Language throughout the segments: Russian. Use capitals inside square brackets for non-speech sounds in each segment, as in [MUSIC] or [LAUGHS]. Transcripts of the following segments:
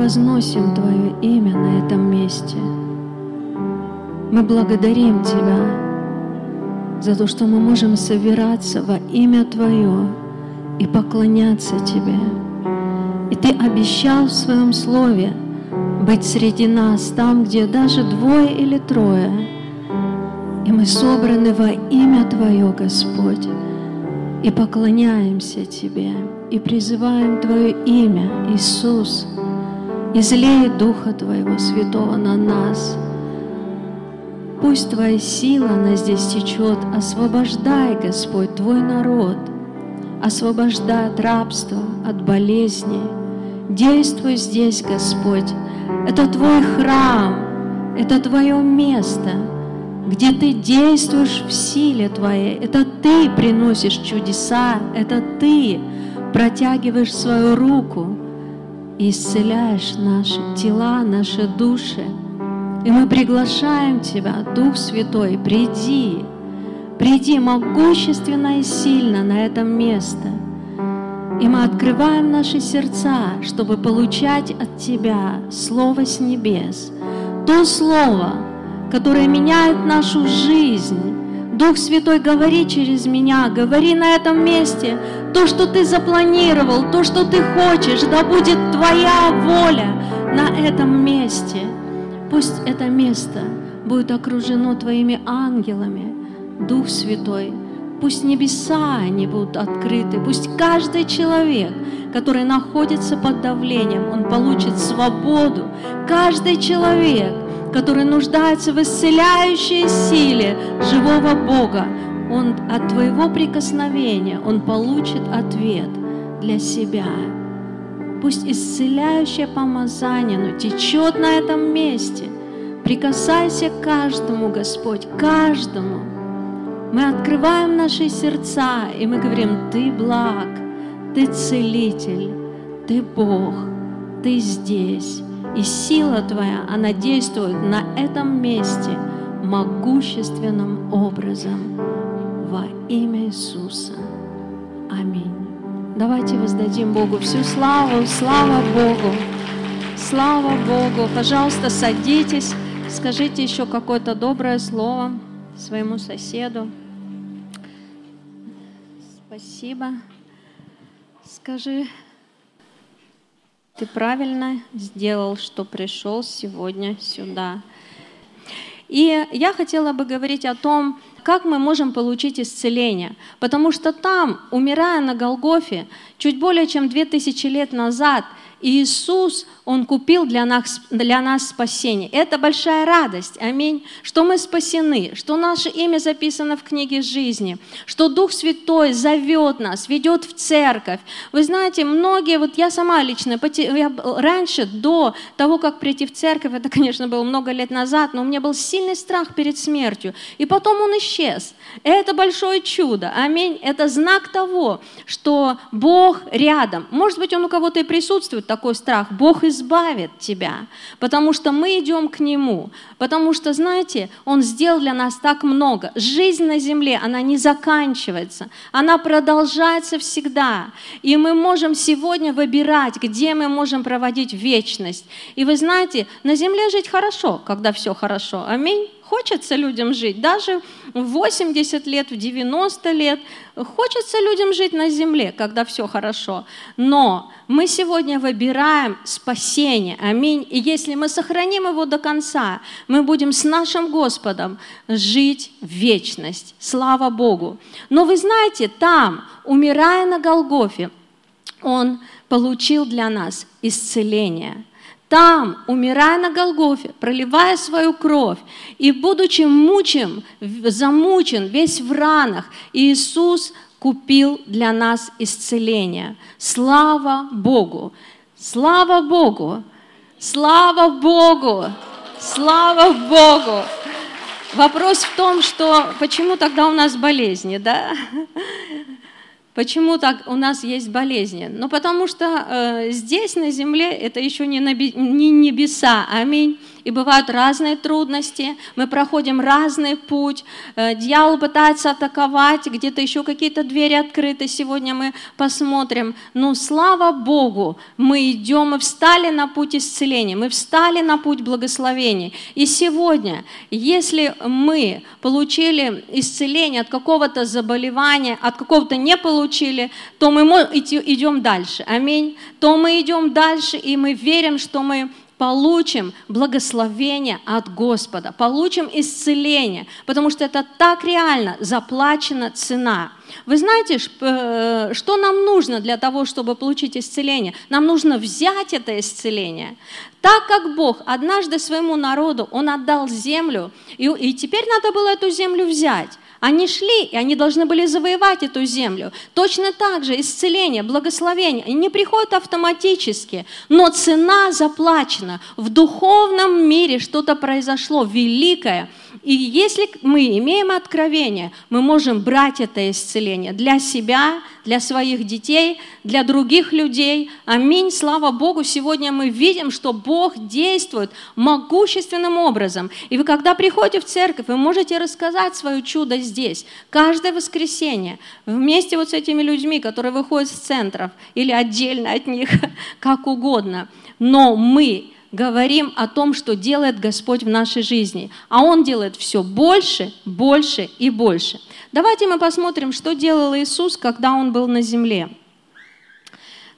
превозносим Твое имя на этом месте. Мы благодарим Тебя за то, что мы можем собираться во имя Твое и поклоняться Тебе. И Ты обещал в Своем Слове быть среди нас, там, где даже двое или трое. И мы собраны во имя Твое, Господь, и поклоняемся Тебе, и призываем Твое имя, Иисус, излей Духа Твоего Святого на нас. Пусть Твоя сила на здесь течет, освобождай, Господь, Твой народ, освобождай от рабства, от болезней. Действуй здесь, Господь, это Твой храм, это Твое место, где Ты действуешь в силе Твоей. Это Ты приносишь чудеса, это Ты протягиваешь свою руку и исцеляешь наши тела, наши души. И мы приглашаем Тебя, Дух Святой, приди, приди могущественно и сильно на это место – и мы открываем наши сердца, чтобы получать от Тебя Слово с небес. То Слово, которое меняет нашу жизнь. Дух Святой, говори через меня, говори на этом месте то, что Ты запланировал, то, что Ты хочешь, да будет Твоя воля на этом месте. Пусть это место будет окружено Твоими ангелами, Дух Святой – Пусть небеса они будут открыты. Пусть каждый человек, который находится под давлением, он получит свободу. Каждый человек, который нуждается в исцеляющей силе живого Бога, он от твоего прикосновения, он получит ответ для себя. Пусть исцеляющее помазание оно течет на этом месте. Прикасайся к каждому, Господь, каждому. Мы открываем наши сердца, и мы говорим, Ты благ, Ты целитель, Ты Бог, Ты здесь. И сила Твоя, она действует на этом месте могущественным образом во имя Иисуса. Аминь. Давайте воздадим Богу всю славу, слава Богу, слава Богу. Пожалуйста, садитесь, скажите еще какое-то доброе слово своему соседу. Спасибо. Скажи, ты правильно сделал, что пришел сегодня сюда. И я хотела бы говорить о том, как мы можем получить исцеление. Потому что там, умирая на Голгофе, чуть более чем 2000 лет назад, Иисус, Он купил для нас, для нас спасение. Это большая радость, аминь, что мы спасены, что наше имя записано в книге жизни, что Дух Святой зовет нас, ведет в церковь. Вы знаете, многие, вот я сама лично, я раньше, до того, как прийти в церковь, это, конечно, было много лет назад, но у меня был сильный страх перед смертью. И потом он исчез. Это большое чудо, аминь. Это знак того, что Бог рядом. Может быть, он у кого-то и присутствует, такой страх, Бог избавит тебя, потому что мы идем к Нему, потому что, знаете, Он сделал для нас так много. Жизнь на земле, она не заканчивается, она продолжается всегда. И мы можем сегодня выбирать, где мы можем проводить вечность. И вы знаете, на земле жить хорошо, когда все хорошо. Аминь. Хочется людям жить, даже в 80 лет, в 90 лет. Хочется людям жить на земле, когда все хорошо. Но мы сегодня выбираем спасение. Аминь. И если мы сохраним его до конца, мы будем с нашим Господом жить в вечность. Слава Богу. Но вы знаете, там, умирая на Голгофе, Он получил для нас исцеление – там, умирая на Голгофе, проливая свою кровь, и будучи мучим, замучен, весь в ранах, Иисус купил для нас исцеление. Слава Богу! Слава Богу! Слава Богу! Слава Богу! Вопрос в том, что почему тогда у нас болезни, да? Почему так у нас есть болезни? Ну, потому что э, здесь, на земле, это еще не, наби, не небеса, аминь. И бывают разные трудности, мы проходим разный путь, э, дьявол пытается атаковать, где-то еще какие-то двери открыты, сегодня мы посмотрим. Но слава Богу, мы идем, мы встали на путь исцеления, мы встали на путь благословений. И сегодня, если мы получили исцеление от какого-то заболевания, от какого-то не получили, то мы идем дальше. Аминь. То мы идем дальше, и мы верим, что мы получим благословение от Господа, получим исцеление, потому что это так реально, заплачена цена. Вы знаете, э, что нам нужно для того, чтобы получить исцеление? Нам нужно взять это исцеление. Так как Бог однажды своему народу, Он отдал землю, и, и теперь надо было эту землю взять. Они шли, и они должны были завоевать эту землю. Точно так же исцеление, благословение, они не приходят автоматически, но цена заплачена. В духовном мире что-то произошло великое – и если мы имеем откровение, мы можем брать это исцеление для себя, для своих детей, для других людей. Аминь. Слава Богу, сегодня мы видим, что Бог действует могущественным образом. И вы, когда приходите в церковь, вы можете рассказать свое чудо здесь. Каждое воскресенье вместе вот с этими людьми, которые выходят с центров или отдельно от них, [LAUGHS] как угодно. Но мы говорим о том, что делает Господь в нашей жизни. А Он делает все больше, больше и больше. Давайте мы посмотрим, что делал Иисус, когда Он был на земле.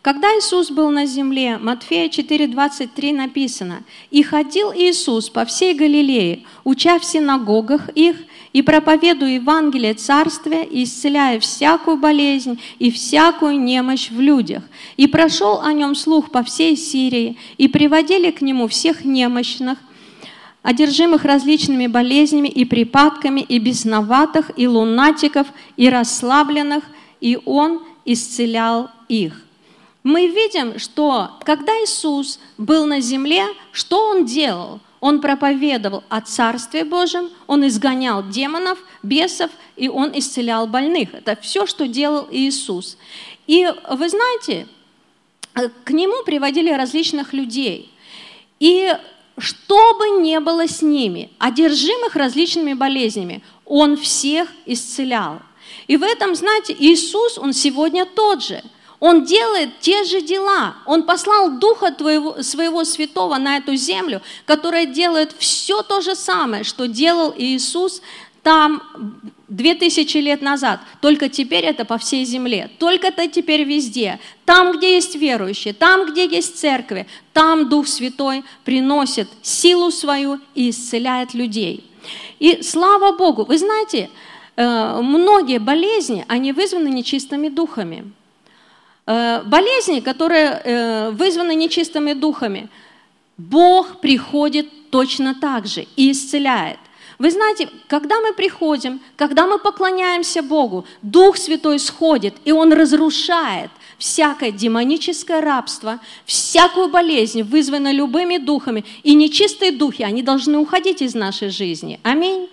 Когда Иисус был на земле, Матфея 4:23 написано, «И ходил Иисус по всей Галилее, уча в синагогах их и проповедуя Евангелие Царствия, исцеляя всякую болезнь и всякую немощь в людях. И прошел о нем слух по всей Сирии, и приводили к нему всех немощных, одержимых различными болезнями и припадками, и бесноватых, и лунатиков, и расслабленных, и он исцелял их мы видим, что когда Иисус был на земле, что Он делал? Он проповедовал о Царстве Божьем, Он изгонял демонов, бесов, и Он исцелял больных. Это все, что делал Иисус. И вы знаете, к Нему приводили различных людей. И что бы ни было с ними, одержимых различными болезнями, Он всех исцелял. И в этом, знаете, Иисус, Он сегодня тот же – он делает те же дела. Он послал Духа твоего, своего святого на эту землю, которая делает все то же самое, что делал Иисус там две тысячи лет назад. Только теперь это по всей земле. Только это теперь везде. Там, где есть верующие, там, где есть церкви, там Дух Святой приносит силу свою и исцеляет людей. И слава Богу, вы знаете, э, многие болезни, они вызваны нечистыми духами. Э, болезни, которые э, вызваны нечистыми духами, Бог приходит точно так же и исцеляет. Вы знаете, когда мы приходим, когда мы поклоняемся Богу, Дух Святой сходит, и Он разрушает всякое демоническое рабство, всякую болезнь, вызванную любыми духами. И нечистые духи, они должны уходить из нашей жизни. Аминь.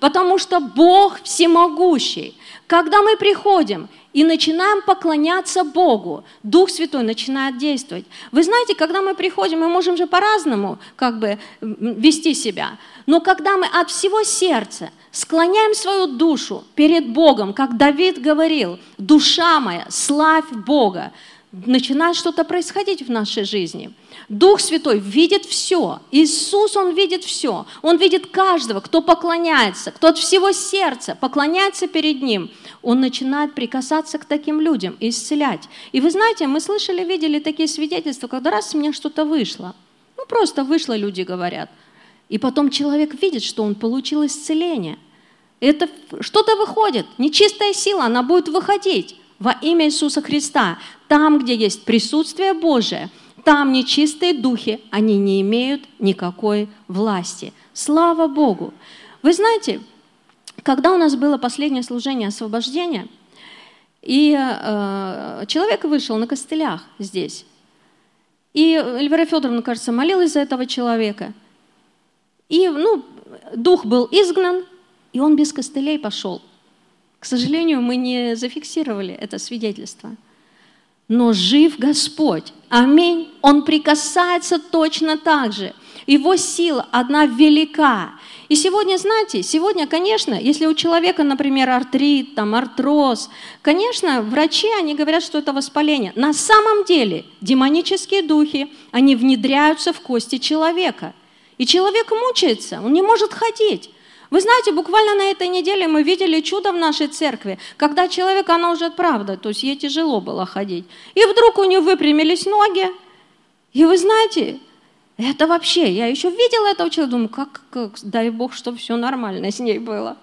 Потому что Бог всемогущий. Когда мы приходим и начинаем поклоняться Богу, Дух Святой начинает действовать. Вы знаете, когда мы приходим, мы можем же по-разному как бы вести себя. Но когда мы от всего сердца склоняем свою душу перед Богом, как Давид говорил, душа моя, славь Бога, начинает что-то происходить в нашей жизни. Дух Святой видит все. Иисус, Он видит все. Он видит каждого, кто поклоняется, кто от всего сердца поклоняется перед Ним. Он начинает прикасаться к таким людям и исцелять. И вы знаете, мы слышали, видели такие свидетельства, когда раз у меня что-то вышло. Ну, просто вышло, люди говорят. И потом человек видит, что он получил исцеление. Это что-то выходит, нечистая сила, она будет выходить во имя Иисуса Христа. Там, где есть присутствие Божие, там нечистые духи, они не имеют никакой власти. Слава Богу! Вы знаете, когда у нас было последнее служение освобождения, и э, человек вышел на костылях здесь, и Эльвира Федоровна, кажется, молилась за этого человека, и ну, дух был изгнан, и он без костылей пошел. К сожалению, мы не зафиксировали это свидетельство. Но жив Господь. Аминь. Он прикасается точно так же. Его сила одна велика. И сегодня, знаете, сегодня, конечно, если у человека, например, артрит, там, артроз, конечно, врачи, они говорят, что это воспаление. На самом деле демонические духи, они внедряются в кости человека. И человек мучается, он не может ходить. Вы знаете, буквально на этой неделе мы видели чудо в нашей церкви, когда человек, она уже правда, то есть ей тяжело было ходить. И вдруг у нее выпрямились ноги. И вы знаете, это вообще, я еще видела этого человека, думаю, как, как дай Бог, чтобы все нормально с ней было.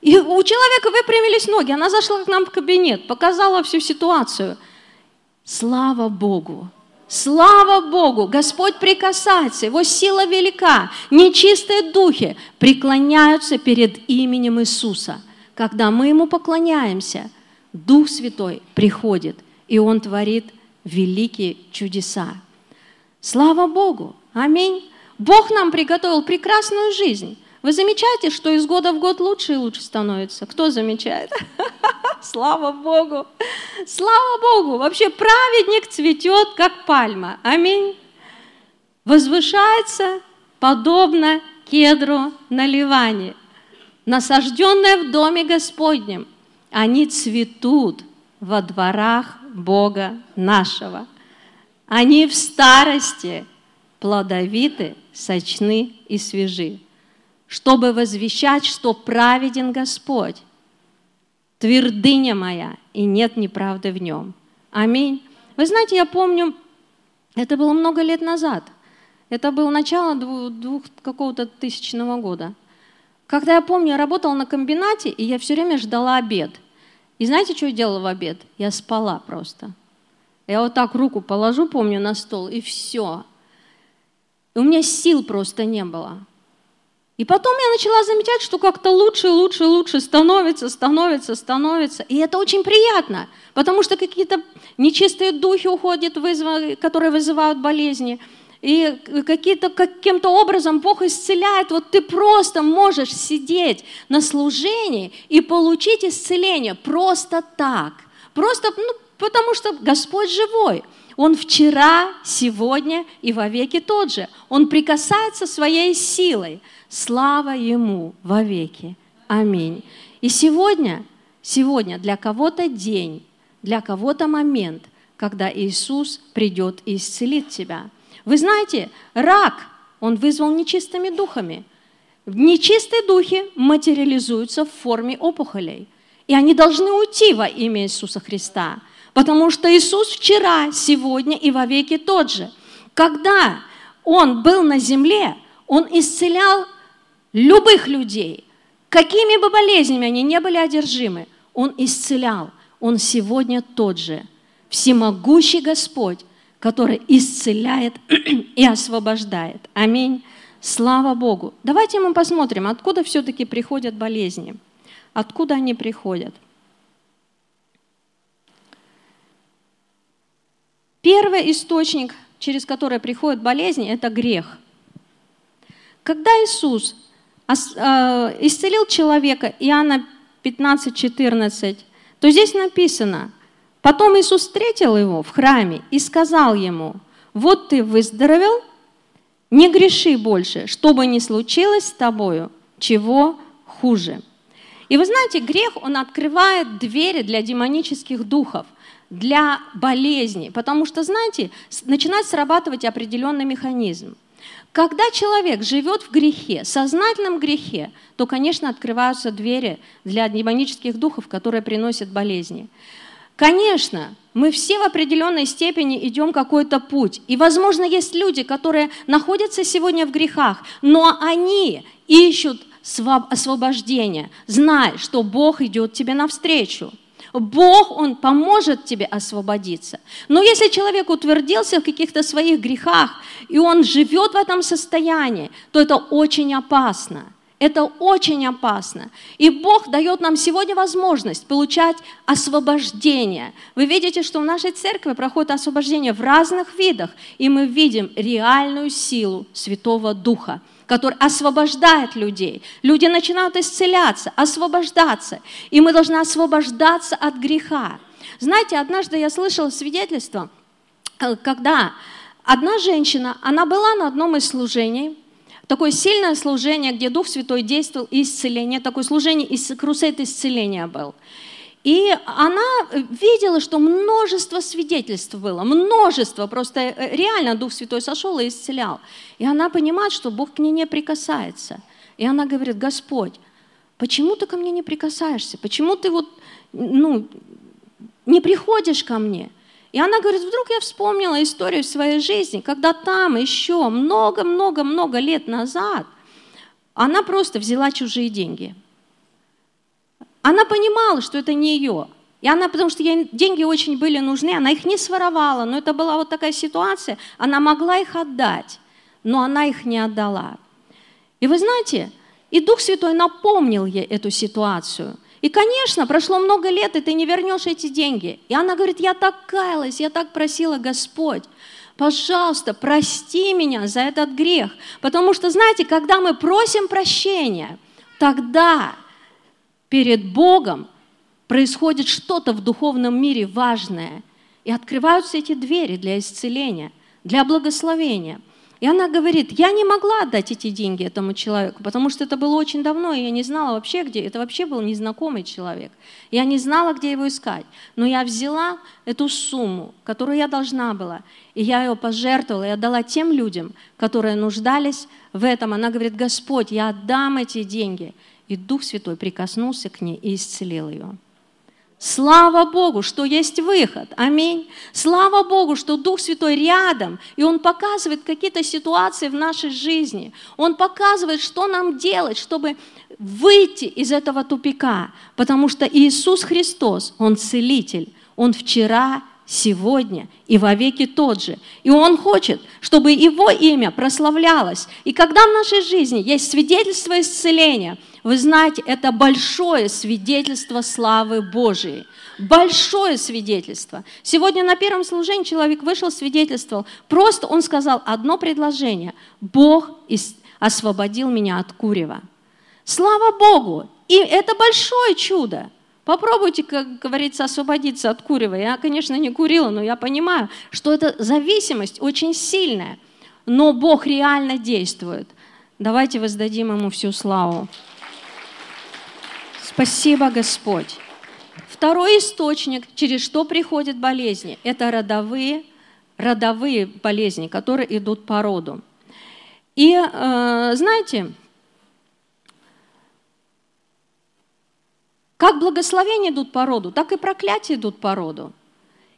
И у человека выпрямились ноги, она зашла к нам в кабинет, показала всю ситуацию. Слава Богу, Слава Богу, Господь прикасается, Его сила велика. Нечистые духи преклоняются перед именем Иисуса. Когда мы Ему поклоняемся, Дух Святой приходит, и Он творит великие чудеса. Слава Богу! Аминь! Бог нам приготовил прекрасную жизнь. Вы замечаете, что из года в год лучше и лучше становится? Кто замечает? [LAUGHS] Слава Богу! Слава Богу! Вообще праведник цветет, как пальма. Аминь. Возвышается подобно кедру на Ливане, насажденное в доме Господнем. Они цветут во дворах Бога нашего. Они в старости плодовиты, сочны и свежи, чтобы возвещать, что праведен Господь твердыня моя, и нет неправды в нем. Аминь. Вы знаете, я помню, это было много лет назад. Это было начало двух, двух какого-то тысячного года. Когда я помню, я работала на комбинате, и я все время ждала обед. И знаете, что я делала в обед? Я спала просто. Я вот так руку положу, помню, на стол, и все. И у меня сил просто не было. И потом я начала замечать, что как-то лучше, лучше, лучше становится, становится, становится. И это очень приятно, потому что какие-то нечистые духи уходят, которые вызывают болезни. И какие-то, каким-то образом Бог исцеляет. Вот ты просто можешь сидеть на служении и получить исцеление просто так. Просто ну, потому что Господь живой. Он вчера, сегодня и вовеки тот же. Он прикасается своей силой. Слава Ему вовеки. Аминь. И сегодня, сегодня для кого-то день, для кого-то момент, когда Иисус придет и исцелит тебя. Вы знаете, рак, он вызвал нечистыми духами. Нечистые духи материализуются в форме опухолей. И они должны уйти во имя Иисуса Христа. Потому что Иисус вчера, сегодня и вовеки тот же. Когда Он был на земле, Он исцелял любых людей, какими бы болезнями они не были одержимы, Он исцелял. Он сегодня тот же, всемогущий Господь, который исцеляет [CLEARS THROAT] и освобождает. Аминь. Слава Богу. Давайте мы посмотрим, откуда все-таки приходят болезни. Откуда они приходят. Первый источник, через который приходят болезни, это грех. Когда Иисус исцелил человека, Иоанна 15, 14, то здесь написано, потом Иисус встретил его в храме и сказал ему, вот ты выздоровел, не греши больше, чтобы не случилось с тобою, чего хуже. И вы знаете, грех, он открывает двери для демонических духов, для болезней, потому что, знаете, начинает срабатывать определенный механизм – когда человек живет в грехе, сознательном грехе, то, конечно, открываются двери для демонических духов, которые приносят болезни. Конечно, мы все в определенной степени идем какой-то путь. И, возможно, есть люди, которые находятся сегодня в грехах, но они ищут освобождения, зная, что Бог идет тебе навстречу. Бог, Он поможет тебе освободиться. Но если человек утвердился в каких-то своих грехах, и он живет в этом состоянии, то это очень опасно. Это очень опасно. И Бог дает нам сегодня возможность получать освобождение. Вы видите, что в нашей церкви проходит освобождение в разных видах, и мы видим реальную силу Святого Духа который освобождает людей. Люди начинают исцеляться, освобождаться. И мы должны освобождаться от греха. Знаете, однажды я слышала свидетельство, э, когда одна женщина, она была на одном из служений, такое сильное служение, где Дух Святой действовал и исцеление, такое служение, крусейд исцеления был. И она видела, что множество свидетельств было, множество, просто э, реально Дух Святой сошел и исцелял. И она понимает, что Бог к ней не прикасается. И она говорит, Господь, почему ты ко мне не прикасаешься? Почему ты вот, ну, не приходишь ко мне? И она говорит, вдруг я вспомнила историю своей жизни, когда там еще много-много-много лет назад она просто взяла чужие деньги – она понимала, что это не ее. И она, потому что ей деньги очень были нужны, она их не своровала, но это была вот такая ситуация, она могла их отдать, но она их не отдала. И вы знаете, и Дух Святой напомнил ей эту ситуацию. И, конечно, прошло много лет, и ты не вернешь эти деньги. И она говорит, я так каялась, я так просила Господь, пожалуйста, прости меня за этот грех. Потому что, знаете, когда мы просим прощения, тогда перед Богом происходит что-то в духовном мире важное. И открываются эти двери для исцеления, для благословения. И она говорит, я не могла отдать эти деньги этому человеку, потому что это было очень давно, и я не знала вообще, где. Это вообще был незнакомый человек. Я не знала, где его искать. Но я взяла эту сумму, которую я должна была, и я ее пожертвовала, и отдала тем людям, которые нуждались в этом. Она говорит, Господь, я отдам эти деньги – и Дух Святой прикоснулся к ней и исцелил ее. Слава Богу, что есть выход. Аминь. Слава Богу, что Дух Святой рядом, и Он показывает какие-то ситуации в нашей жизни. Он показывает, что нам делать, чтобы выйти из этого тупика. Потому что Иисус Христос, Он целитель. Он вчера, сегодня и вовеки тот же. И Он хочет, чтобы Его имя прославлялось. И когда в нашей жизни есть свидетельство исцеления – вы знаете, это большое свидетельство славы Божией. Большое свидетельство. Сегодня на первом служении человек вышел, свидетельствовал. Просто он сказал одно предложение. Бог освободил меня от курева. Слава Богу! И это большое чудо. Попробуйте, как говорится, освободиться от курева. Я, конечно, не курила, но я понимаю, что эта зависимость очень сильная. Но Бог реально действует. Давайте воздадим Ему всю славу. Спасибо, Господь. Второй источник, через что приходят болезни, это родовые, родовые болезни, которые идут по роду. И э, знаете, как благословения идут по роду, так и проклятия идут по роду.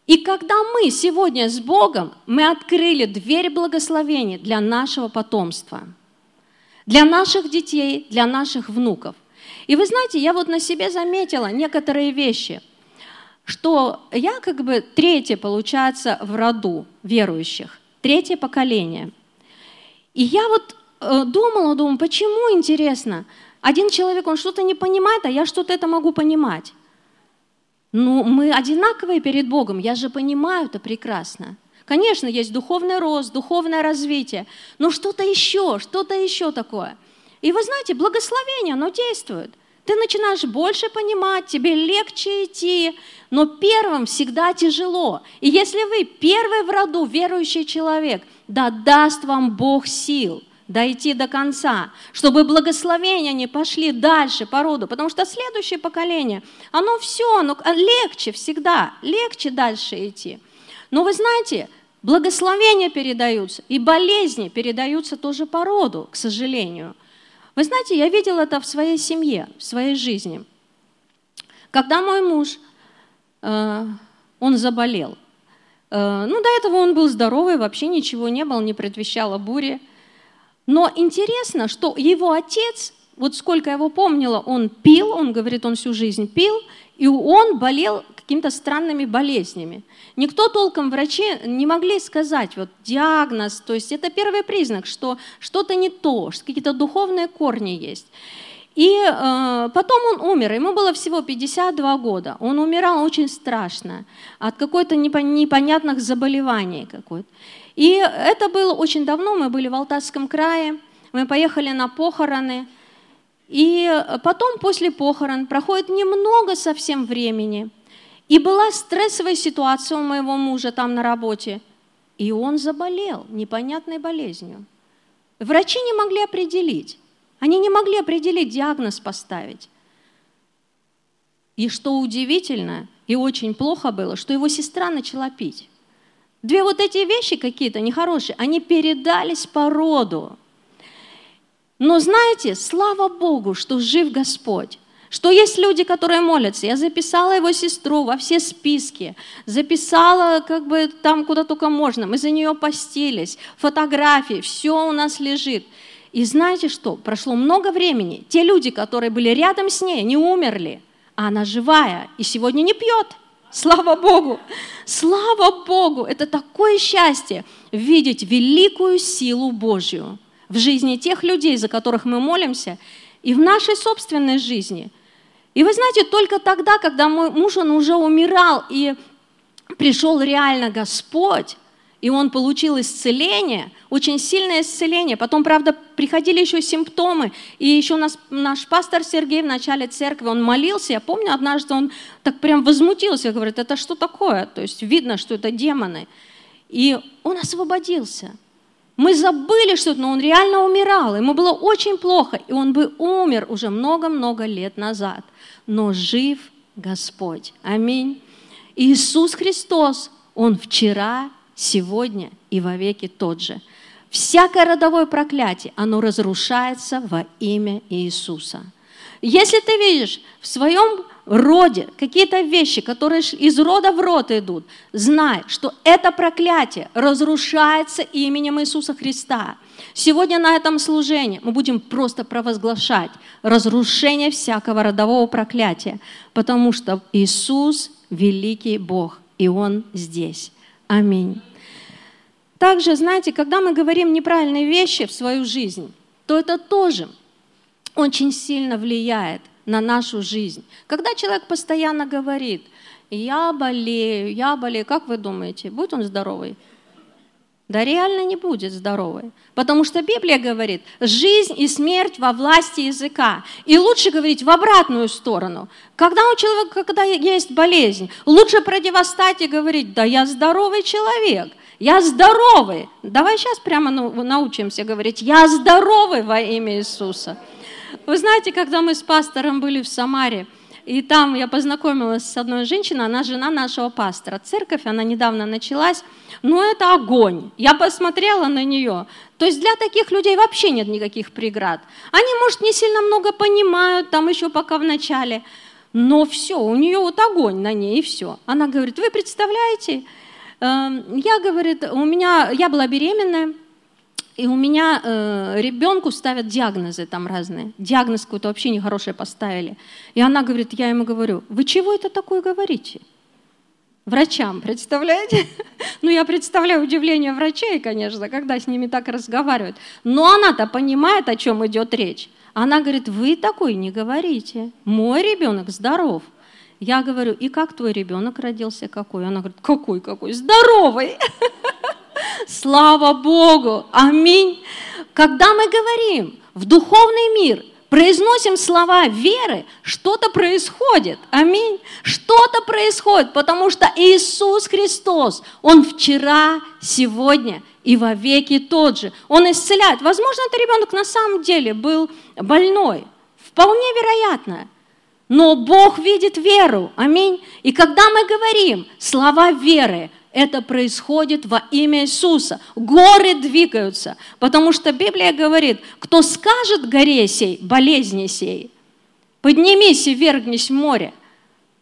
И когда мы сегодня с Богом, мы открыли дверь благословения для нашего потомства, для наших детей, для наших внуков. И вы знаете, я вот на себе заметила некоторые вещи, что я как бы третье, получается, в роду верующих, третье поколение. И я вот э, думала, думаю, почему интересно? Один человек, он что-то не понимает, а я что-то это могу понимать. Ну, мы одинаковые перед Богом, я же понимаю это прекрасно. Конечно, есть духовный рост, духовное развитие, но что-то еще, что-то еще такое – и вы знаете, благословение, оно действует. Ты начинаешь больше понимать, тебе легче идти, но первым всегда тяжело. И если вы первый в роду верующий человек, да даст вам Бог сил дойти до конца, чтобы благословения не пошли дальше по роду, потому что следующее поколение, оно все, оно легче всегда, легче дальше идти. Но вы знаете, благословения передаются, и болезни передаются тоже по роду, к сожалению. Вы знаете, я видела это в своей семье, в своей жизни. Когда мой муж, э, он заболел, э, ну, до этого он был здоровый, вообще ничего не было, не предвещало бури. Но интересно, что его отец, вот сколько я его помнила, он пил, он говорит, он всю жизнь пил, и он болел какими-то странными болезнями. Никто толком врачи не могли сказать вот диагноз, то есть это первый признак, что что-то не то, что какие-то духовные корни есть. И э, потом он умер, ему было всего 52 года. Он умирал очень страшно от какой-то непонятных заболеваний какой-то. И это было очень давно, мы были в Алтайском крае, мы поехали на похороны, и потом после похорон проходит немного совсем времени – и была стрессовая ситуация у моего мужа там на работе. и он заболел непонятной болезнью. Врачи не могли определить, они не могли определить диагноз поставить. И что удивительно и очень плохо было, что его сестра начала пить. Две вот эти вещи какие-то нехорошие, они передались по роду. Но знаете, слава Богу, что жив Господь что есть люди, которые молятся. Я записала его сестру во все списки, записала как бы там, куда только можно. Мы за нее постились, фотографии, все у нас лежит. И знаете что? Прошло много времени. Те люди, которые были рядом с ней, не умерли, а она живая и сегодня не пьет. Слава Богу! Слава Богу! Это такое счастье видеть великую силу Божью в жизни тех людей, за которых мы молимся, и в нашей собственной жизни – и вы знаете, только тогда, когда мой муж, он уже умирал, и пришел реально Господь, и он получил исцеление, очень сильное исцеление. Потом, правда, приходили еще симптомы. И еще нас наш пастор Сергей в начале церкви, он молился. Я помню, однажды он так прям возмутился, говорит, это что такое? То есть видно, что это демоны. И он освободился. Мы забыли что-то, но он реально умирал. Ему было очень плохо, и он бы умер уже много-много лет назад но жив Господь. Аминь. Иисус Христос, Он вчера, сегодня и вовеки тот же. Всякое родовое проклятие, оно разрушается во имя Иисуса. Если ты видишь в своем роде какие-то вещи, которые из рода в род идут, знай, что это проклятие разрушается именем Иисуса Христа. Сегодня на этом служении мы будем просто провозглашать разрушение всякого родового проклятия, потому что Иисус – великий Бог, и Он здесь. Аминь. Также, знаете, когда мы говорим неправильные вещи в свою жизнь, то это тоже очень сильно влияет на нашу жизнь. Когда человек постоянно говорит, я болею, я болею, как вы думаете, будет он здоровый? Да реально не будет здоровой. Потому что Библия говорит, жизнь и смерть во власти языка. И лучше говорить в обратную сторону. Когда у человека, когда есть болезнь, лучше противостать и говорить, да я здоровый человек, я здоровый. Давай сейчас прямо научимся говорить, я здоровый во имя Иисуса. Вы знаете, когда мы с пастором были в Самаре, и там я познакомилась с одной женщиной, она жена нашего пастора. Церковь, она недавно началась, но это огонь. Я посмотрела на нее. То есть для таких людей вообще нет никаких преград. Они, может, не сильно много понимают, там еще пока в начале, но все, у нее вот огонь на ней, и все. Она говорит, вы представляете, эм, я, говорит, у меня, я была беременная, и у меня э, ребенку ставят диагнозы там разные. Диагноз какой-то вообще нехороший поставили. И она говорит, я ему говорю, вы чего это такое говорите? Врачам, представляете? [LAUGHS] Ну, я представляю удивление врачей, конечно, когда с ними так разговаривают. Но она-то понимает, о чем идет речь. Она говорит, вы такой не говорите. Мой ребенок здоров. Я говорю, и как твой ребенок родился, какой? Она говорит, какой, какой? Здоровый. [LAUGHS] Слава Богу! Аминь! Когда мы говорим в духовный мир, произносим слова веры, что-то происходит. Аминь. Что-то происходит, потому что Иисус Христос, Он вчера, сегодня и во веки тот же. Он исцеляет. Возможно, этот ребенок на самом деле был больной. Вполне вероятно. Но Бог видит веру. Аминь. И когда мы говорим слова веры, это происходит во имя Иисуса. Горы двигаются, потому что Библия говорит, кто скажет горе сей, болезни сей, поднимись и вергнись в море,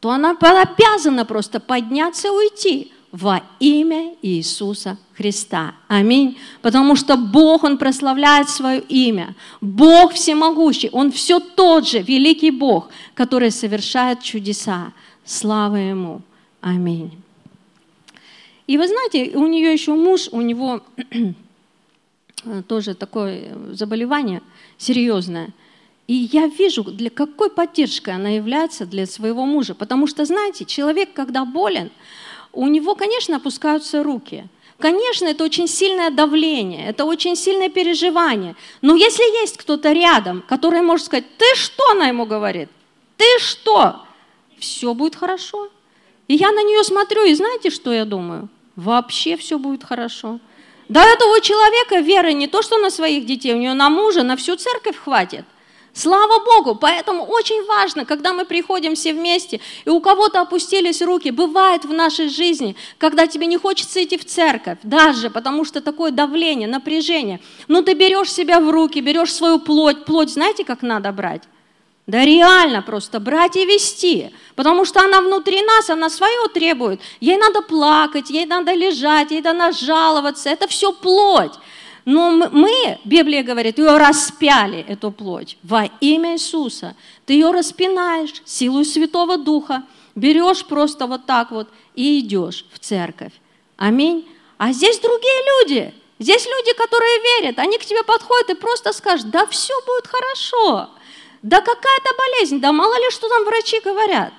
то она обязана просто подняться и уйти во имя Иисуса Христа. Аминь. Потому что Бог, Он прославляет свое имя. Бог всемогущий. Он все тот же великий Бог, который совершает чудеса. Слава Ему. Аминь. И вы знаете, у нее еще муж, у него [CLEARS THROAT] тоже такое заболевание серьезное. И я вижу, для какой поддержкой она является для своего мужа. Потому что, знаете, человек, когда болен, у него, конечно, опускаются руки. Конечно, это очень сильное давление, это очень сильное переживание. Но если есть кто-то рядом, который может сказать, ты что, она ему говорит, ты что, все будет хорошо. И я на нее смотрю, и знаете, что я думаю? Вообще все будет хорошо. До этого человека веры не то, что на своих детей, у нее на мужа, на всю церковь хватит. Слава Богу! Поэтому очень важно, когда мы приходим все вместе, и у кого-то опустились руки, бывает в нашей жизни, когда тебе не хочется идти в церковь, даже потому что такое давление, напряжение. Но ты берешь себя в руки, берешь свою плоть. Плоть знаете, как надо брать? Да реально просто брать и вести, потому что она внутри нас, она свое требует. Ей надо плакать, ей надо лежать, ей надо жаловаться. Это все плоть. Но мы, Библия говорит, ее распяли, эту плоть, во имя Иисуса. Ты ее распинаешь силой Святого Духа, берешь просто вот так вот и идешь в церковь. Аминь. А здесь другие люди. Здесь люди, которые верят. Они к тебе подходят и просто скажут, да все будет хорошо. Да какая-то болезнь, да мало ли что там врачи говорят.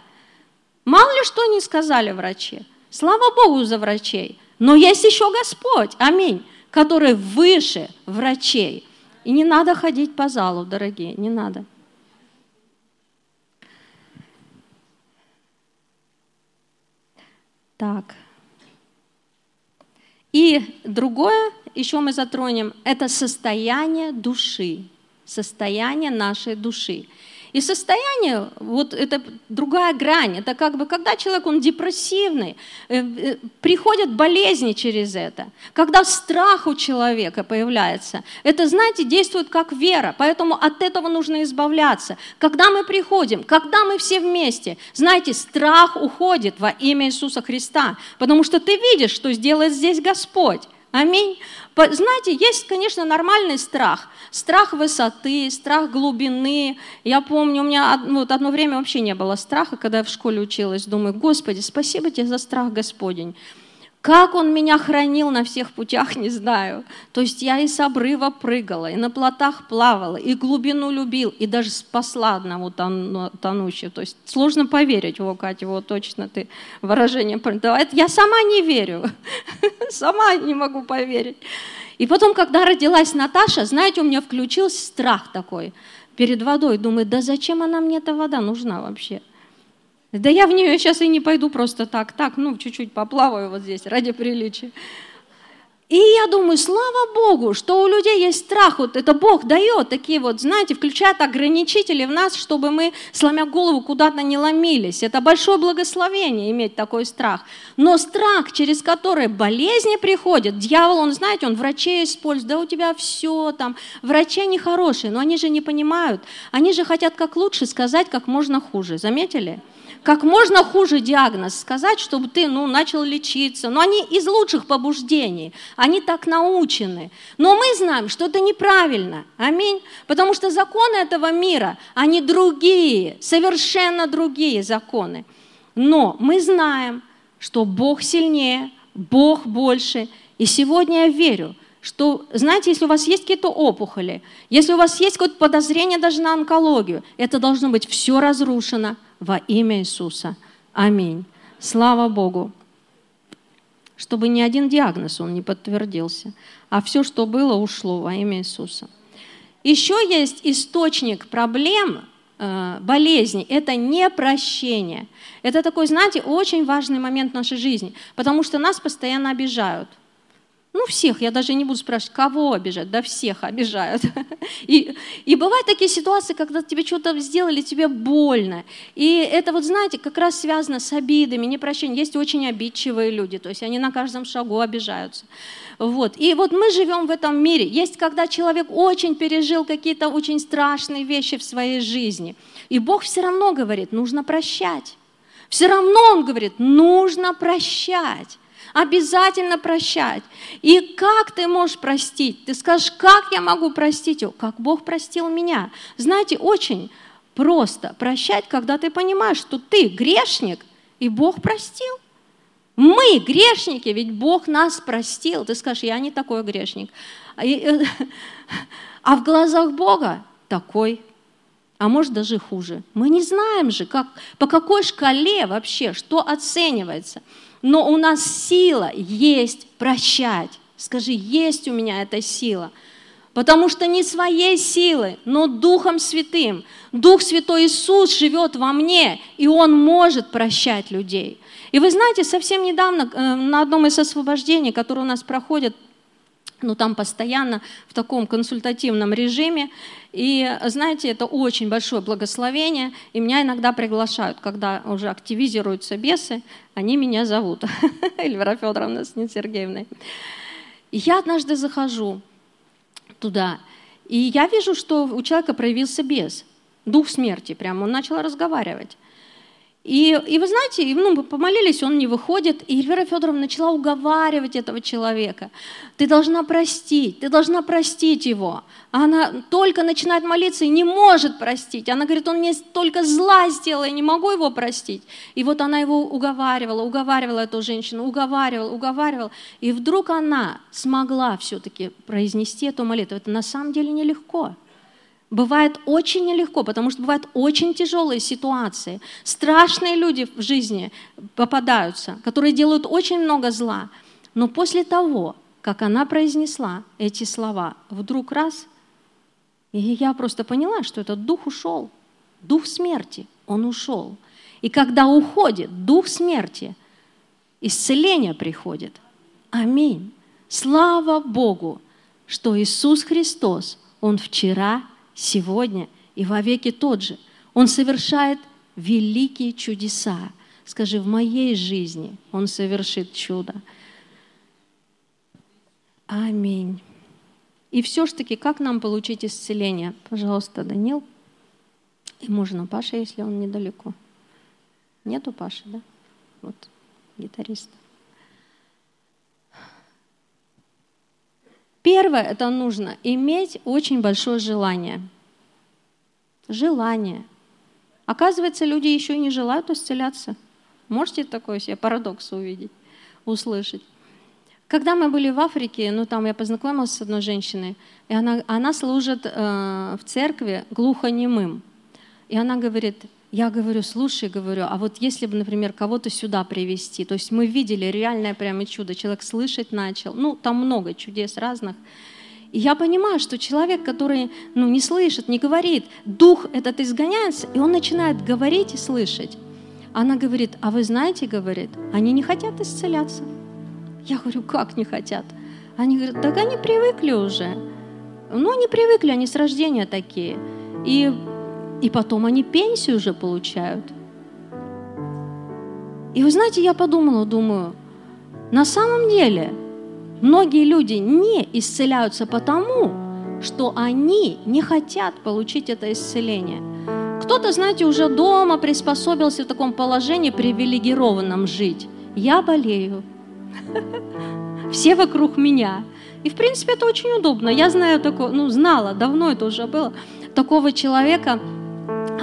Мало ли что не сказали врачи. Слава Богу за врачей. Но есть еще Господь. Аминь который выше врачей. И не надо ходить по залу, дорогие, не надо. Так. И другое, еще мы затронем, это состояние души, состояние нашей души. И состояние, вот это другая грань, это как бы, когда человек, он депрессивный, э, э, приходят болезни через это, когда страх у человека появляется, это, знаете, действует как вера, поэтому от этого нужно избавляться. Когда мы приходим, когда мы все вместе, знаете, страх уходит во имя Иисуса Христа, потому что ты видишь, что сделает здесь Господь. Аминь. Знаете, есть, конечно, нормальный страх. Страх высоты, страх глубины. Я помню, у меня ну, вот одно время вообще не было страха, когда я в школе училась. Думаю, Господи, спасибо тебе за страх Господень. Как он меня хранил на всех путях, не знаю. То есть я и с обрыва прыгала, и на плотах плавала, и глубину любил, и даже спасла одного тонущего. То есть сложно поверить, о, Катя, вот точно ты выражение давай. Я сама не верю, [LAUGHS] сама не могу поверить. И потом, когда родилась Наташа, знаете, у меня включился страх такой перед водой. Думаю, да зачем она мне эта вода нужна вообще? Да я в нее сейчас и не пойду просто так, так, ну, чуть-чуть поплаваю вот здесь ради приличия. И я думаю, слава Богу, что у людей есть страх, вот это Бог дает такие вот, знаете, включает ограничители в нас, чтобы мы, сломя голову, куда-то не ломились. Это большое благословение иметь такой страх. Но страх, через который болезни приходят, дьявол, он, знаете, он врачей использует, да у тебя все там, врачи нехорошие, но они же не понимают, они же хотят как лучше сказать, как можно хуже, заметили? Как можно хуже диагноз сказать, чтобы ты ну, начал лечиться. Но они из лучших побуждений, они так научены. Но мы знаем, что это неправильно. Аминь. Потому что законы этого мира, они другие, совершенно другие законы. Но мы знаем, что Бог сильнее, Бог больше. И сегодня я верю, что, знаете, если у вас есть какие-то опухоли, если у вас есть какое-то подозрение даже на онкологию, это должно быть все разрушено, во имя Иисуса. Аминь. Слава Богу. Чтобы ни один диагноз он не подтвердился, а все, что было, ушло во имя Иисуса. Еще есть источник проблем, э, болезни, это непрощение. Это такой, знаете, очень важный момент в нашей жизни, потому что нас постоянно обижают. Ну, всех, я даже не буду спрашивать, кого обижать, да всех обижают. [LAUGHS] И, и бывают такие ситуации, когда тебе что-то сделали, тебе больно. И это вот, знаете, как раз связано с обидами, непрощением. Есть очень обидчивые люди, то есть они на каждом шагу обижаются. Вот. И вот мы живем в этом мире. Есть, когда человек очень пережил какие-то очень страшные вещи в своей жизни. И Бог все равно говорит, нужно прощать. Все равно Он говорит, нужно прощать обязательно прощать. И как ты можешь простить? Ты скажешь, как я могу простить его? Как Бог простил меня. Знаете, очень просто прощать, когда ты понимаешь, что ты грешник, и Бог простил. Мы грешники, ведь Бог нас простил. Ты скажешь, я не такой грешник. А, [LAUGHS] а в глазах Бога такой а может даже хуже. Мы не знаем же, как, по какой шкале вообще, что оценивается. Но у нас сила есть прощать. Скажи, есть у меня эта сила. Потому что не своей силой, но Духом Святым. Дух Святой Иисус живет во мне, и Он может прощать людей. И вы знаете, совсем недавно э, на одном из освобождений, которое у нас проходит, ну там постоянно в таком консультативном режиме, и знаете, это очень большое благословение, и меня иногда приглашают, когда уже активизируются бесы, они меня зовут, [LAUGHS] Эльвира Федоровна с Сергеевной. И я однажды захожу, туда. И я вижу, что у человека проявился бес, дух смерти прямо, он начал разговаривать. И, и вы знаете, ну, мы помолились, он не выходит, и Эльвира Федоровна начала уговаривать этого человека. Ты должна простить, ты должна простить его. Она только начинает молиться и не может простить. Она говорит, он мне только зла сделал, я не могу его простить. И вот она его уговаривала, уговаривала эту женщину, уговаривала, уговаривала. И вдруг она смогла все-таки произнести эту молитву. Это на самом деле нелегко бывает очень нелегко, потому что бывают очень тяжелые ситуации. Страшные люди в жизни попадаются, которые делают очень много зла. Но после того, как она произнесла эти слова, вдруг раз, и я просто поняла, что этот дух ушел, дух смерти, он ушел. И когда уходит дух смерти, исцеление приходит. Аминь. Слава Богу, что Иисус Христос, Он вчера, сегодня и во веки тот же. Он совершает великие чудеса. Скажи, в моей жизни Он совершит чудо. Аминь. И все ж таки, как нам получить исцеление? Пожалуйста, Данил. И можно Паша, если он недалеко. Нету Паши, да? Вот, гитарист. Первое, это нужно иметь очень большое желание. Желание. Оказывается, люди еще и не желают исцеляться. Можете такой себе парадокс увидеть, услышать? Когда мы были в Африке, ну там я познакомилась с одной женщиной, и она, она служит э, в церкви глухонемым. И она говорит, я говорю, слушай, говорю, а вот если бы, например, кого-то сюда привести, то есть мы видели реальное прямо чудо, человек слышать начал, ну, там много чудес разных. И я понимаю, что человек, который ну, не слышит, не говорит, дух этот изгоняется, и он начинает говорить и слышать. Она говорит, а вы знаете, говорит, они не хотят исцеляться. Я говорю, как не хотят? Они говорят, так они привыкли уже. Ну, они привыкли, они с рождения такие. И и потом они пенсию уже получают. И вы знаете, я подумала, думаю, на самом деле многие люди не исцеляются потому, что они не хотят получить это исцеление. Кто-то, знаете, уже дома приспособился в таком положении привилегированном жить. Я болею. [LAUGHS] Все вокруг меня. И, в принципе, это очень удобно. Я знаю такого, ну, знала, давно это уже было, такого человека,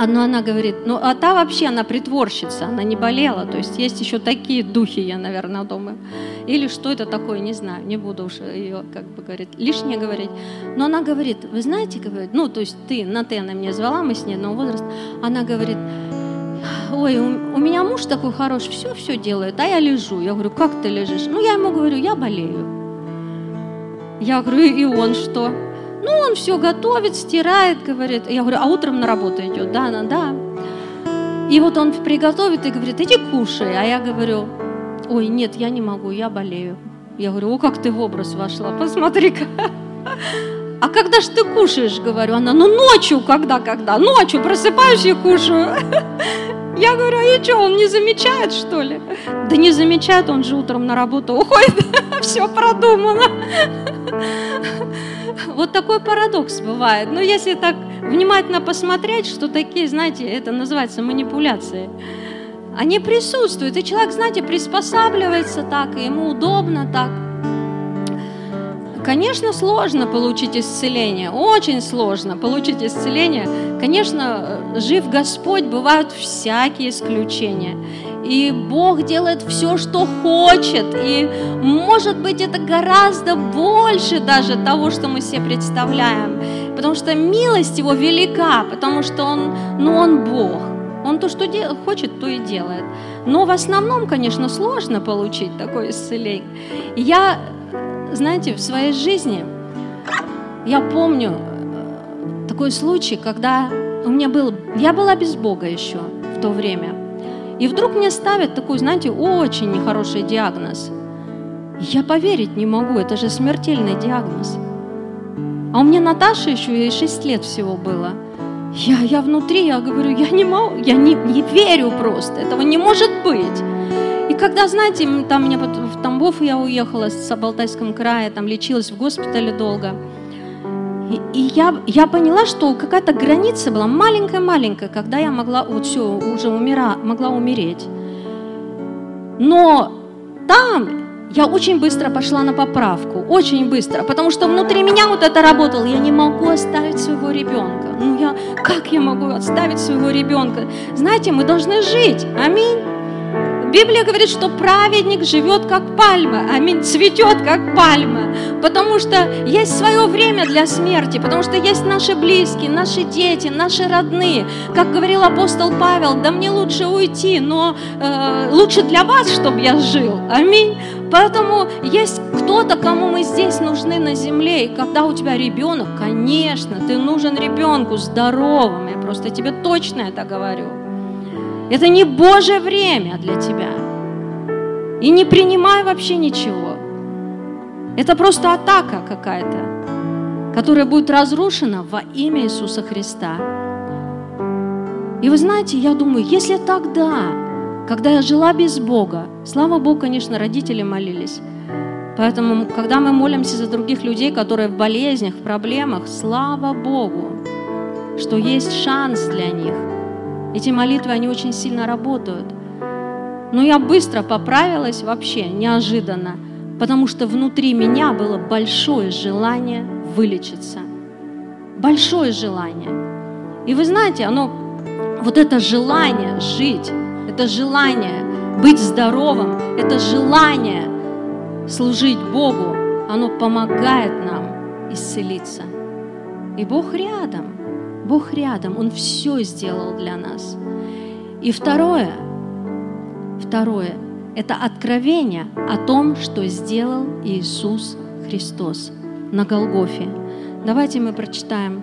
но она говорит, ну а та вообще, она притворщица, она не болела. То есть есть еще такие духи, я, наверное, думаю. Или что это такое, не знаю, не буду уж ее, как бы говорит, лишнее говорить. Но она говорит, вы знаете, говорит, ну то есть ты, на ты она меня звала, мы с ней одного возраста. Она говорит, ой, у, у меня муж такой хороший, все-все делает, а я лежу. Я говорю, как ты лежишь? Ну я ему говорю, я болею. Я говорю, и он что? Ну, он все готовит, стирает, говорит. Я говорю, а утром на работу идет? Да, она, да. И вот он приготовит и говорит, иди кушай. А я говорю, ой, нет, я не могу, я болею. Я говорю, о, как ты в образ вошла, посмотри-ка. А когда ж ты кушаешь, говорю, она, ну ночью, когда, когда, ночью просыпаюсь и кушаю. Я говорю, а и что, он не замечает, что ли? Да не замечает, он же утром на работу уходит, [LAUGHS] все продумано. [LAUGHS] Вот такой парадокс бывает. Но если так внимательно посмотреть, что такие, знаете, это называется манипуляции, они присутствуют. И человек, знаете, приспосабливается так, и ему удобно так. Конечно, сложно получить исцеление, очень сложно получить исцеление. Конечно, жив Господь, бывают всякие исключения. И Бог делает все, что хочет. И может быть это гораздо больше даже того, что мы себе представляем. Потому что милость Его велика, потому что Он, ну, Он Бог. Он то, что дел, хочет, то и делает. Но в основном, конечно, сложно получить такое исцеление. Я знаете, в своей жизни я помню э, такой случай, когда у меня был, я была без Бога еще в то время. И вдруг мне ставят такой, знаете, очень нехороший диагноз. Я поверить не могу, это же смертельный диагноз. А у меня Наташа еще ей 6 лет всего было. Я, я внутри, я говорю, я не могу, я не, не верю просто, этого не может быть. И когда, знаете, там меня в Тамбов я уехала с Сабалтайском крае, там лечилась в госпитале долго. И, и я, я поняла, что какая-то граница была маленькая-маленькая, когда я могла вот все, уже умира, могла умереть. Но там я очень быстро пошла на поправку, очень быстро, потому что внутри меня вот это работало. Я не могу оставить своего ребенка. Ну я, как я могу оставить своего ребенка? Знаете, мы должны жить. Аминь. Библия говорит, что праведник живет как пальма, аминь, цветет как пальма, потому что есть свое время для смерти, потому что есть наши близкие, наши дети, наши родные. Как говорил апостол Павел, да мне лучше уйти, но э, лучше для вас, чтобы я жил, аминь. Поэтому есть кто-то, кому мы здесь нужны на земле, и когда у тебя ребенок, конечно, ты нужен ребенку здоровым, я просто тебе точно это говорю. Это не Божье время для тебя. И не принимай вообще ничего. Это просто атака какая-то, которая будет разрушена во имя Иисуса Христа. И вы знаете, я думаю, если тогда, когда я жила без Бога, слава Богу, конечно, родители молились, Поэтому, когда мы молимся за других людей, которые в болезнях, в проблемах, слава Богу, что есть шанс для них. Эти молитвы, они очень сильно работают. Но я быстро поправилась вообще, неожиданно, потому что внутри меня было большое желание вылечиться. Большое желание. И вы знаете, оно, вот это желание жить, это желание быть здоровым, это желание служить Богу, оно помогает нам исцелиться. И Бог рядом. Бог рядом, Он все сделал для нас. И второе, второе, это откровение о том, что сделал Иисус Христос на Голгофе. Давайте мы прочитаем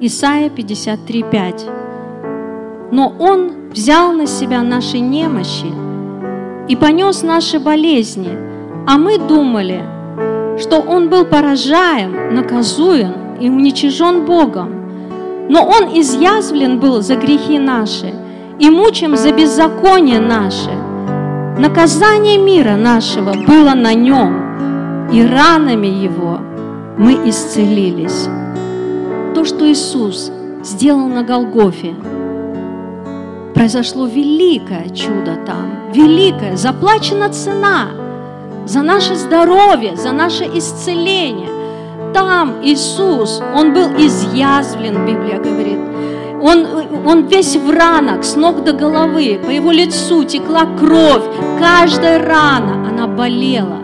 Исайя 53:5. Но Он взял на себя наши немощи и понес наши болезни, а мы думали, что Он был поражаем, наказуем и уничижен Богом. Но Он изъязвлен был за грехи наши и мучим за беззаконие наше. Наказание мира нашего было на Нем, и ранами Его мы исцелились. То, что Иисус сделал на Голгофе, произошло великое чудо там, великое, заплачена цена за наше здоровье, за наше исцеление там Иисус, Он был изъязвлен, Библия говорит. Он, он весь в ранах, с ног до головы, по его лицу текла кровь, каждая рана, она болела.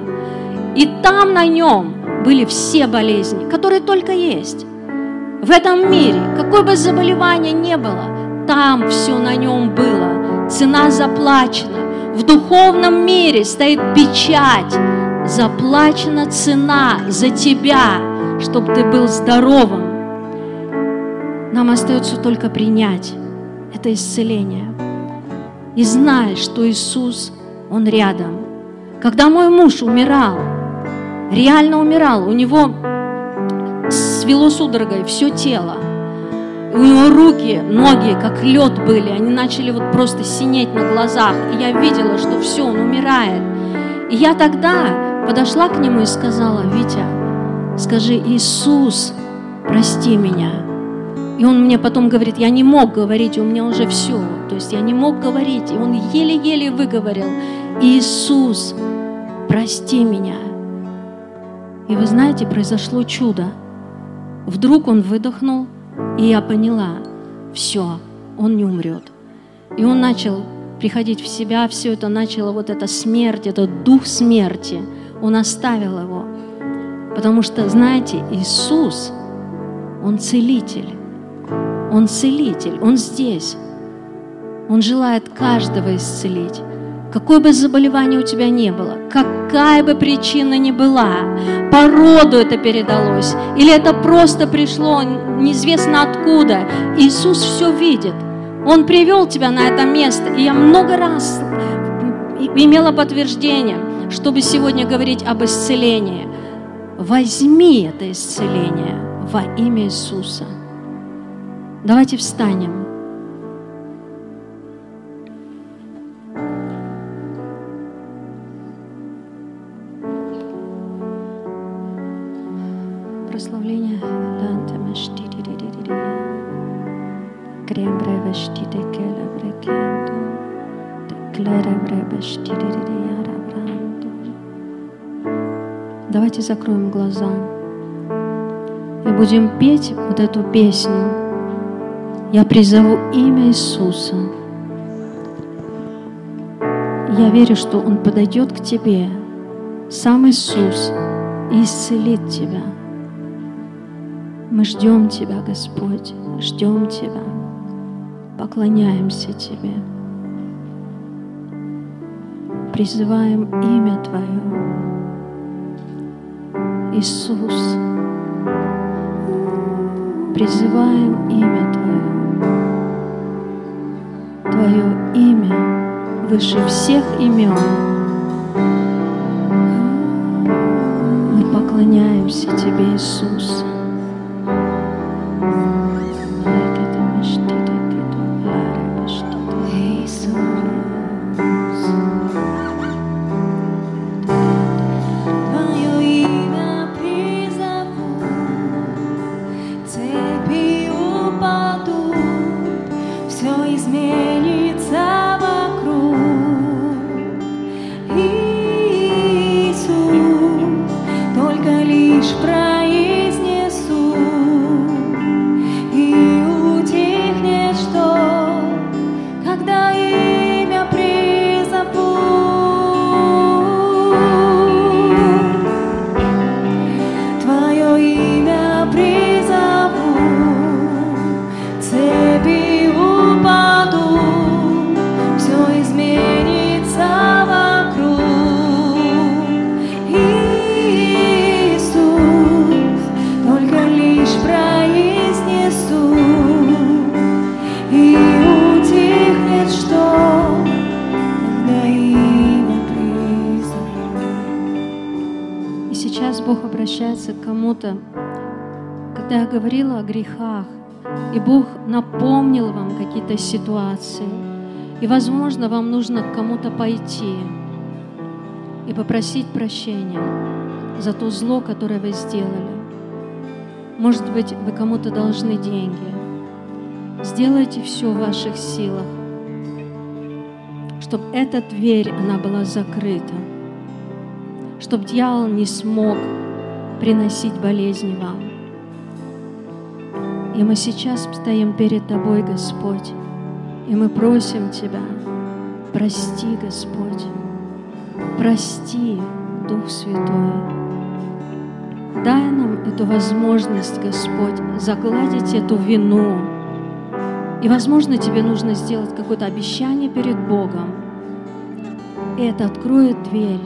И там на нем были все болезни, которые только есть. В этом мире, какое бы заболевание ни было, там все на нем было. Цена заплачена. В духовном мире стоит печать. Заплачена цена за тебя чтобы ты был здоровым. Нам остается только принять это исцеление. И знать, что Иисус, Он рядом. Когда мой муж умирал, реально умирал, у него свело судорогой все тело. У него руки, ноги, как лед были, они начали вот просто синеть на глазах. И я видела, что все, он умирает. И я тогда подошла к нему и сказала, Витя, Скажи, Иисус, прости меня. И он мне потом говорит, я не мог говорить, у меня уже все. То есть я не мог говорить. И он еле-еле выговорил, Иисус, прости меня. И вы знаете, произошло чудо. Вдруг он выдохнул, и я поняла, все, он не умрет. И он начал приходить в себя, все это начало, вот эта смерть, этот дух смерти, он оставил его. Потому что, знаете, Иисус, Он целитель. Он целитель, Он здесь. Он желает каждого исцелить. Какое бы заболевание у тебя не было, какая бы причина ни была, по роду это передалось, или это просто пришло неизвестно откуда, Иисус все видит. Он привел тебя на это место, и я много раз имела подтверждение, чтобы сегодня говорить об исцелении. Возьми это исцеление во имя Иисуса. Давайте встанем. Прославление Данте Крембре вештите келе брекенто Теклере бре вештите Давайте закроем глаза и будем петь вот эту песню. Я призову имя Иисуса. Я верю, что Он подойдет к тебе, сам Иисус, и исцелит тебя. Мы ждем Тебя, Господь, ждем Тебя, поклоняемся Тебе, призываем имя Твое. Иисус, призываем имя Твое. Твое имя выше всех имен. Мы поклоняемся Тебе, Иисус. О грехах, и Бог напомнил вам какие-то ситуации, и, возможно, вам нужно к кому-то пойти и попросить прощения за то зло, которое вы сделали. Может быть, вы кому-то должны деньги. Сделайте все в ваших силах, чтобы эта дверь, она была закрыта, чтобы дьявол не смог приносить болезни вам. И мы сейчас стоим перед Тобой, Господь, и мы просим Тебя, прости, Господь, прости, Дух Святой. Дай нам эту возможность, Господь, загладить эту вину. И, возможно, тебе нужно сделать какое-то обещание перед Богом. И это откроет дверь,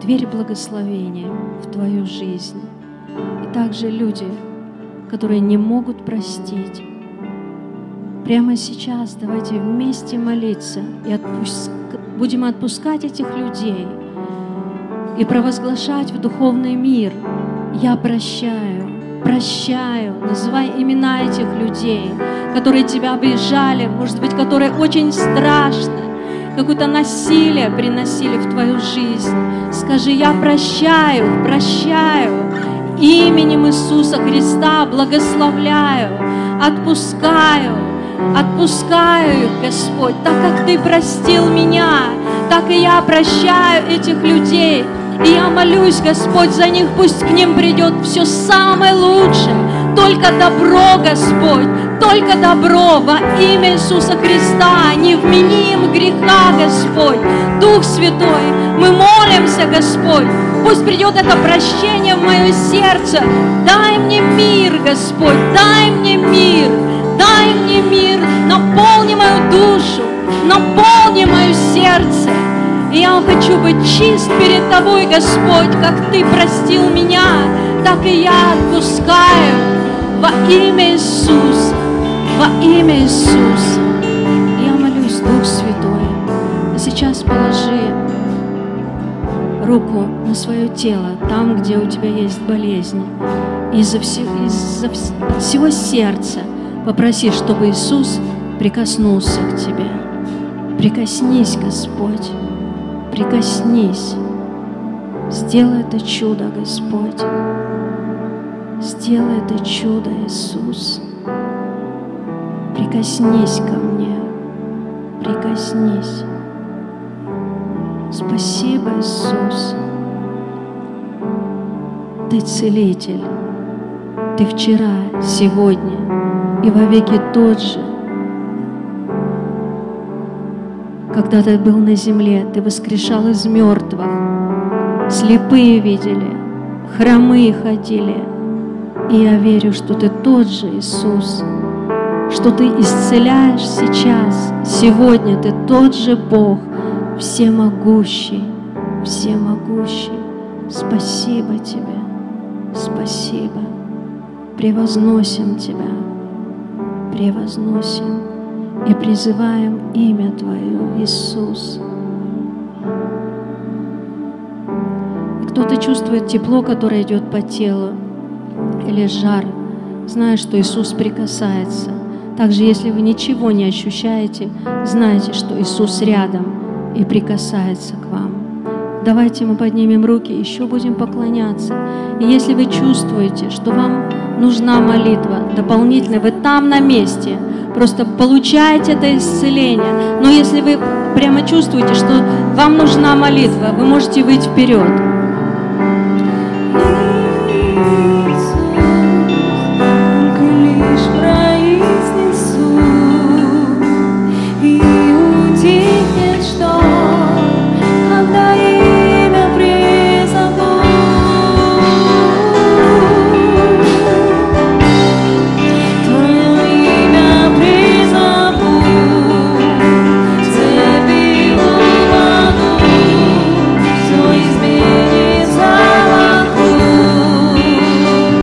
дверь благословения в твою жизнь. И также люди, которые не могут простить. Прямо сейчас давайте вместе молиться и отпуск... будем отпускать этих людей и провозглашать в духовный мир. Я прощаю, прощаю, называй имена этих людей, которые тебя обижали, может быть, которые очень страшно, какое-то насилие приносили в твою жизнь. Скажи, я прощаю, прощаю, именем Иисуса Христа благословляю, отпускаю, отпускаю их, Господь, так как Ты простил меня, так и я прощаю этих людей. И я молюсь, Господь, за них, пусть к ним придет все самое лучшее, только добро, Господь, только добро во имя Иисуса Христа, не вмени им греха, Господь. Дух Святой, мы молимся, Господь, Пусть придет это прощение в мое сердце. Дай мне мир, Господь, дай мне мир, дай мне мир, наполни мою душу наполни мое сердце. И я хочу быть чист перед Тобой, Господь, как Ты простил меня, так и я отпускаю во имя Иисуса, во имя Иисуса. Я молюсь, Дух Святой, а сейчас положи руку на свое тело, там, где у тебя есть болезни. Из-за всего, из всего сердца попроси, чтобы Иисус прикоснулся к тебе. Прикоснись, Господь, прикоснись. Сделай это чудо, Господь. Сделай это чудо, Иисус. Прикоснись ко мне. Прикоснись. Спасибо, Иисус. Ты целитель. Ты вчера, сегодня и вовеки тот же. Когда ты был на земле, ты воскрешал из мертвых. Слепые видели, хромые ходили. И я верю, что ты тот же Иисус, что ты исцеляешь сейчас, сегодня ты тот же Бог, всемогущий, всемогущий. Спасибо тебе, спасибо. Превозносим Тебя, превозносим и призываем имя Твое, Иисус. Кто-то чувствует тепло, которое идет по телу, или жар, зная, что Иисус прикасается. Также, если вы ничего не ощущаете, знайте, что Иисус рядом – и прикасается к вам. Давайте мы поднимем руки, еще будем поклоняться. И если вы чувствуете, что вам нужна молитва дополнительная, вы там на месте, просто получаете это исцеление. Но если вы прямо чувствуете, что вам нужна молитва, вы можете выйти вперед.